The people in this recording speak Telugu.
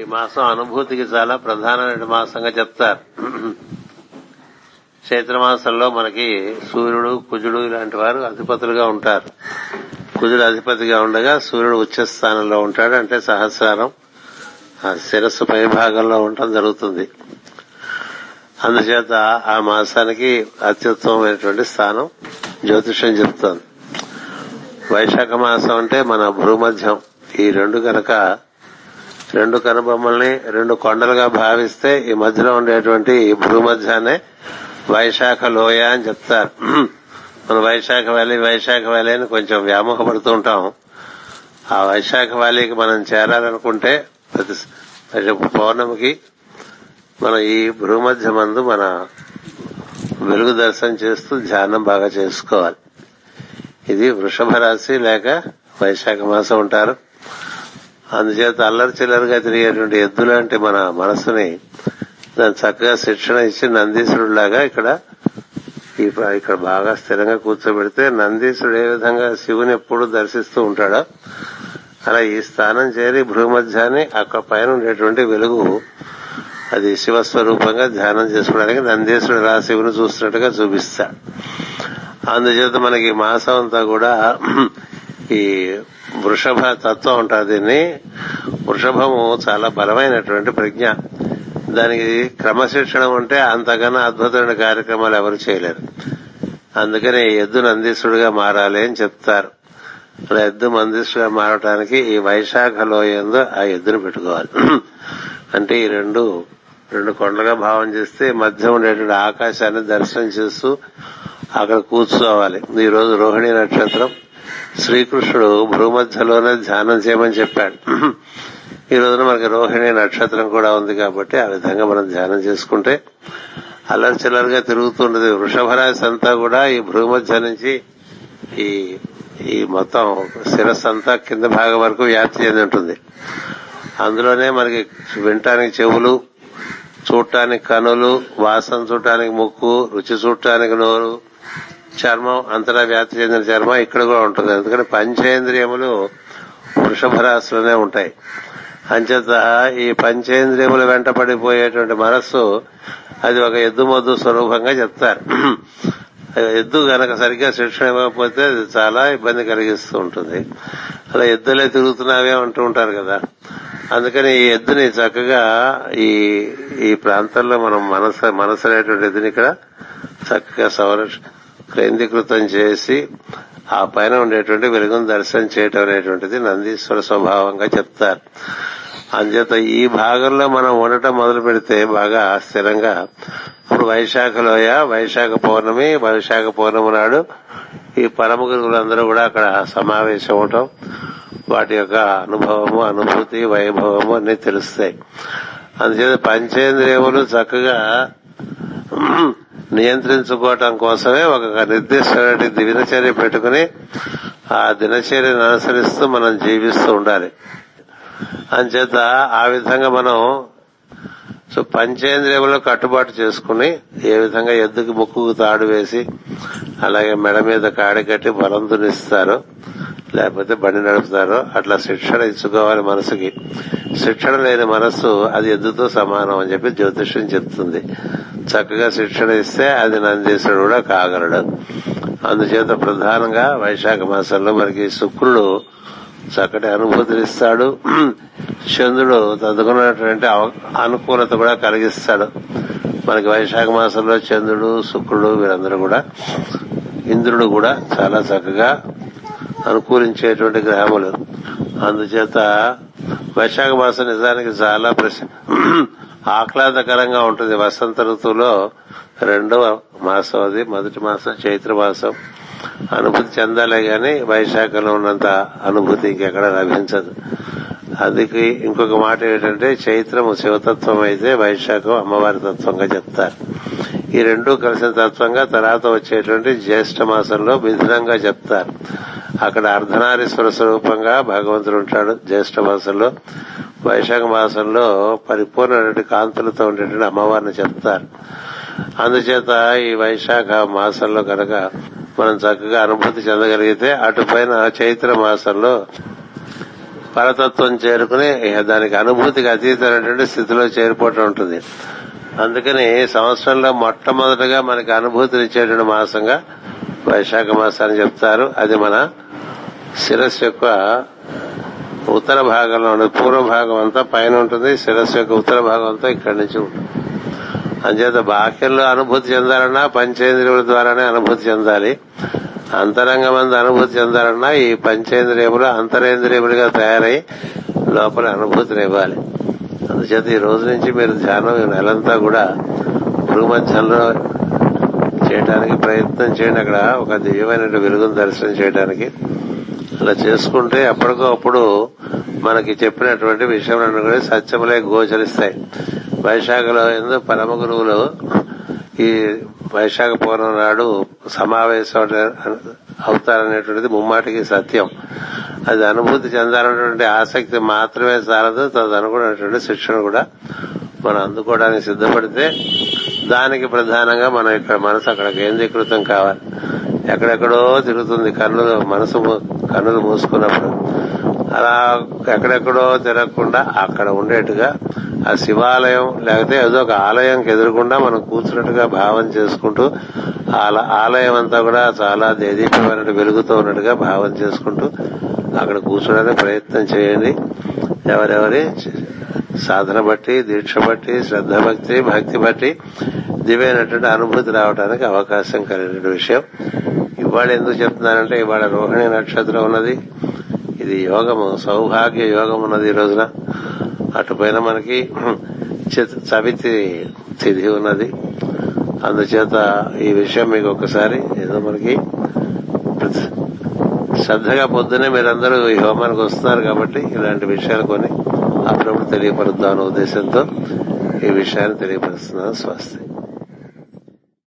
ఈ మాసం అనుభూతికి చాలా ప్రధానమైన మాసంగా చెప్తారు. చైత్రమాసంలో మనకి సూర్యుడు కుజుడు ఇలాంటి వారు అధిపతులుగా ఉంటారు. కుజుడు అధిపతిగా ఉండగా సూర్యుడు ఉచ్చస్థానంలో ఉంటాడు. అంటే సహస్రారం ఆ శిరస్సు పై భాగంలో ఉండటం జరుగుతుంది. అందుచేత ఆ మాసానికి అత్యుత్తమమైనటువంటి స్థానం జ్యోతిషం చెప్తోంది. వైశాఖ మాసం అంటే మన భూమధ్యం ఈ రెండు కనుక రెండు కనుబొమ్మల్ని రెండు కొండలుగా భావిస్తే ఈ మధ్యలో ఉండేటువంటి ఈ భూమధ్యాన్నే వైశాఖ లోయ అని చెప్తారు. మన వైశాఖ వ్యాలీ వైశాఖ వ్యాలీ అని కొంచెం వ్యామోహపడుతూ ఉంటాం. ఆ వైశాఖ వ్యాలీకి మనం చేరాలనుకుంటే ప్రతి ప్రతి పౌర్ణమికి మనం ఈ భూమధ్య మందు మన వెలుగు దర్శనం చేస్తూ ధ్యానం బాగా చేసుకోవాలి. ఇది వృషభ రాశి లేక వైశాఖ మాసం ఉంటారు అందుచేత అల్లరి చిల్లరగా తిరిగేటువంటి ఎద్దులాంటి మన మనసుని దాన్ని చక్కగా శిక్షణ ఇచ్చి నందీశ్వరుడు లాగా ఇక్కడ ఈ ఇక్కడ బాగా స్థిరంగా కూర్చోబెడితే నందీశ్వరుడు ఏ విధంగా శివుని ఎప్పుడు దర్శిస్తూ ఉంటాడో అలా ఈ స్థానం చేరి భూమధ్యాన్ని అక్కడ పైన ఉండేటువంటి వెలుగు అది శివస్వరూపంగా ధ్యానం చేసుకోవడానికి నందీశ్వరుడు రా శివుని చూస్తున్నట్టుగా చూపిస్తాడు. అందుచేత మనకి మాసం అంతా కూడా ఈ వృషభ తత్వం ఉంటుంది దీన్ని. వృషభము చాలా బలమైనటువంటి ప్రజ్ఞ. దానికి క్రమశిక్షణ ఉంటే అంతకన్నా అద్భుతమైన కార్యక్రమాలు ఎవరు చేయలేరు. అందుకని ఎద్దు నందీసుడిగా మారాలి అని చెప్తారు. అలా ఎద్దు మందిస్తుగా మారటానికి ఈ వైశాఖలో ఏందో ఆ ఎద్దును పెట్టుకోవాలి. అంటే ఈ రెండు రెండు కొండలుగా భావం చేస్తే మధ్య ఉండేటువంటి ఆకాశాన్ని దర్శనం చేస్తూ అక్కడ కూర్చోవాలి. ఈ రోజు రోహిణి నక్షత్రం శ్రీకృష్ణుడు భూమధ్యలోనే ధ్యానం చేయమని చెప్పాడు. ఈ రోజున మనకి రోహిణి నక్షత్రం కూడా ఉంది కాబట్టి ఆ విధంగా మనం ధ్యానం చేసుకుంటే అల్లరి చిల్లరగా తిరుగుతుండదు. వృషభరాశి అంతా కూడా ఈ భూమధ్య నుంచి ఈ ఈ మొత్తం శిరస్సు అంతా కింద భాగం వరకు వ్యాప్తి చెంది ఉంటుంది. అందులోనే మనకి వినటానికి చెవులు చూడటానికి కనులు వాసన చూడటానికి ముక్కు రుచి చూడటానికి నోరు చర్మం అంతటా వ్యాప్తి చెందిన చర్మం ఇక్కడ కూడా ఉంటుంది. ఎందుకంటే పంచేంద్రియములు వృషభ రాశిలోనే ఉంటాయి. అంచేత ఈ పంచేంద్రియములు వెంట పడిపోయేటువంటి మనస్సు అది ఒక ఎద్దు మొద్దు స్వరూపంగా చెప్తారు. ఎద్దు గనక సరిగ్గా శిక్షణ ఇవ్వకపోతే అది చాలా ఇబ్బంది కలిగిస్తూ ఉంటుంది. అలా ఎద్దులే తిరుగుతున్నావే అంటూ ఉంటారు కదా. అందుకని ఈ ఎద్దుని చక్కగా ఈ ఈ ప్రాంతంలో మనం మనసు మనసు అనేటువంటి ఎద్దుని ఇక్కడ చక్కగా సంరక్షణ కేంద్రీకృతం చేసి ఆ పైన ఉండేటువంటి వెలుగును దర్శనం చేయటం అనేటువంటిది నందీశ్వర స్వభావంగా చెప్తారు. అందుచేత ఈ భాగంలో మనం ఉండటం మొదలు పెడితే బాగా స్థిరంగా ఇప్పుడు వైశాఖలోయ వైశాఖ పౌర్ణమి వైశాఖ పౌర్ణమి నాడు ఈ పరమ గురువులందరూ కూడా అక్కడ సమావేశం అవటం వాటి యొక్క అనుభవము అనుభూతి వైభవము అన్ని తెలుస్తాయి. అందుచేత పంచేంద్రియములు చక్కగా నియంత్రించుకోవటం కోసమే ఒక నిర్దిష్టమైన దినచర్య పెట్టుకుని ఆ దినచర్యను అనుసరిస్తూ మనం జీవిస్తూ ఉండాలి. అంచేత ఆ విధంగా మనం సో పంచేంద్రియములు కట్టుబాటు చేసుకుని ఏ విధంగా ఎద్దుకి ముక్కుకు తాడు వేసి అలాగే మెడ మీద కాడి కట్టి బలం దునిస్తారు లేకపోతే బండి నడుపుతారో అట్లా శిక్షణ ఇచ్చుకోవాలి మనసుకి. శిక్షణ లేని మనస్సు అది ఎద్దుతో సమానం అని చెప్పి జ్యోతిష్యం చెప్తుంది. చక్కగా శిక్షణ ఇస్తే అది నందీశ్వరుడు కూడా కాగలడు. అందుచేత ప్రధానంగా వైశాఖ మాసంలో మనకి శుక్రుడు చక్కటి అనుభూతులు ఇస్తాడు. చంద్రుడు తదుకున్నటువంటి అనుకూలత కూడా కలిగిస్తాడు. మనకి వైశాఖ మాసంలో చంద్రుడు శుక్రుడు వీరందరూ కూడా ఇంద్రుడు కూడా చాలా చక్కగా అనుకూలించేటువంటి గ్రహములు. అందుచేత వైశాఖ మాసం నిజానికి చాలా ఆహ్లాదకరంగా ఉంటుంది. వసంత ఋతువులో రెండవ మాసం అది. మొదటి మాసం చైత్ర మాసం. అనుభూతి చెందాలే గాని వైశాఖంలో ఉన్నంత అనుభూతి ఇంకెక్కడ లభించదు. అందుకే ఇంకొక మాట ఏంటంటే చైత్రము శివతత్వం అయితే వైశాఖం అమ్మవారి తత్వంగా చెప్తారు. ఈ రెండు కలిసిన తత్వంగా తర్వాత వచ్చేటువంటి జ్యేష్ఠ మాసంలో మిథునంగా చెప్తారు. అక్కడ అర్ధనారీశ్వర స్వరూపంగా భగవంతుడు ఉంటాడు జ్యేష్ఠ మాసంలో. వైశాఖ మాసంలో పరిపూర్ణమైన కాంతులతో ఉండేటువంటి అమ్మవారిని చెప్తారు అందుచేత ఈ వైశాఖ మాసంలో కనుక మనం చక్కగా అనుభూతి చెందగలిగితే అటుపైన చైత్ర మాసంలో పరతత్వం చేరుకుని దానికి అనుభూతికి అతీతమైనటువంటి స్థితిలో చేరిపోవటం ఉంటుంది. అందుకని సంవత్సరంలో మొట్టమొదటగా మనకి అనుభూతినిచ్చేటువంటి మాసంగా వైశాఖ మాసాన్ని చెప్తారు. అది మన శిరస్సు యొక్క ఉత్తర భాగంలో ఉంటుంది. పూర్వ భాగం అంతా పైన ఉంటుంది. శిరస్సు యొక్క ఉత్తర భాగం అంతా ఇక్కడి నుంచి ఉంటుంది. అంచేత బాహ్యంలో అనుభూతి చెందాలన్నా పంచేంద్రియముల ద్వారానే అనుభూతి చెందాలి. అంతరంగమందు అనుభూతి చెందాలన్నా ఈ పంచేంద్రియములు అంతరేంద్రియములుగా తయారై లోపల అనుభూతిని ఇవ్వాలి అందుచేత ఈ రోజు నుంచి మీరు ధ్యానం ఈ నెలంతా కూడా భూమధ్యంలో చేయడానికి ప్రయత్నం చేయండి. అక్కడ ఒక దివ్యమైన వెలుగును దర్శనం చేయడానికి అలా చేసుకుంటే అప్పటికో అప్పుడు మనకి చెప్పినటువంటి విషయంలో కూడా సత్యములే గోచరిస్తాయి. వైశాఖలో ఎందు పరమ గురువులు ఈ వైశాఖ పౌర్ణం నాడు సమావేశం అవుతారనేటువంటిది ముమ్మాటికి సత్యం. అది అనుభూతి చెందాలన్నటువంటి ఆసక్తి మాత్రమే చాలదు తదనుగుణటువంటి శిక్షణ కూడా మనం అందుకోవడానికి సిద్ధపడితే దానికి ప్రధానంగా మనం ఇక్కడ మనసు అక్కడ కేంద్రీకృతం కావాలి. ఎక్కడెక్కడో తిరుగుతుంది కన్నులు మనసు కన్నులు మూసుకున్నప్పుడు. అలా ఎక్కడెక్కడో తిరగకుండా అక్కడ ఉండేట్టుగా ఆ శివాలయం లేకపోతే ఏదో ఒక ఆలయంకి ఎదురకుండా మనం కూర్చున్నట్టుగా భావం చేసుకుంటూ ఆలయం అంతా కూడా చాలా దేదీపమైన వెలుగుతూ ఉన్నట్టుగా భావం చేసుకుంటూ అక్కడ కూర్చోడానికి ప్రయత్నం చేయండి. ఎవరెవరి సాధన బట్టి దీక్ష బట్టి శ్రద్ధ భక్తి భక్తి బట్టి దివ్యమైనటువంటి అనుభూతి రావడానికి అవకాశం కలిగిన విషయం. ఇవాళ ఎందుకు చెప్తున్నానంటే ఇవాళ రోహిణి నక్షత్రం ఉన్నది. ఇది యోగము సౌభాగ్య యోగం ఉన్నది ఈ రోజున. అటుపైన మనకి చవితి తిథి ఉన్నది. అందుచేత ఈ విషయం మీకు ఒకసారి ఏదో మనకి శ్రద్ధగా పొద్దునే మీరందరూ ఈ హోమానికి వస్తున్నారు కాబట్టి ఇలాంటి విషయాలు కొని అప్పుడప్పుడు తెలియపరుద్దాం అనే ఉద్దేశంతో ఈ విషయాన్ని తెలియపరుస్తున్నాను. స్వస్తి.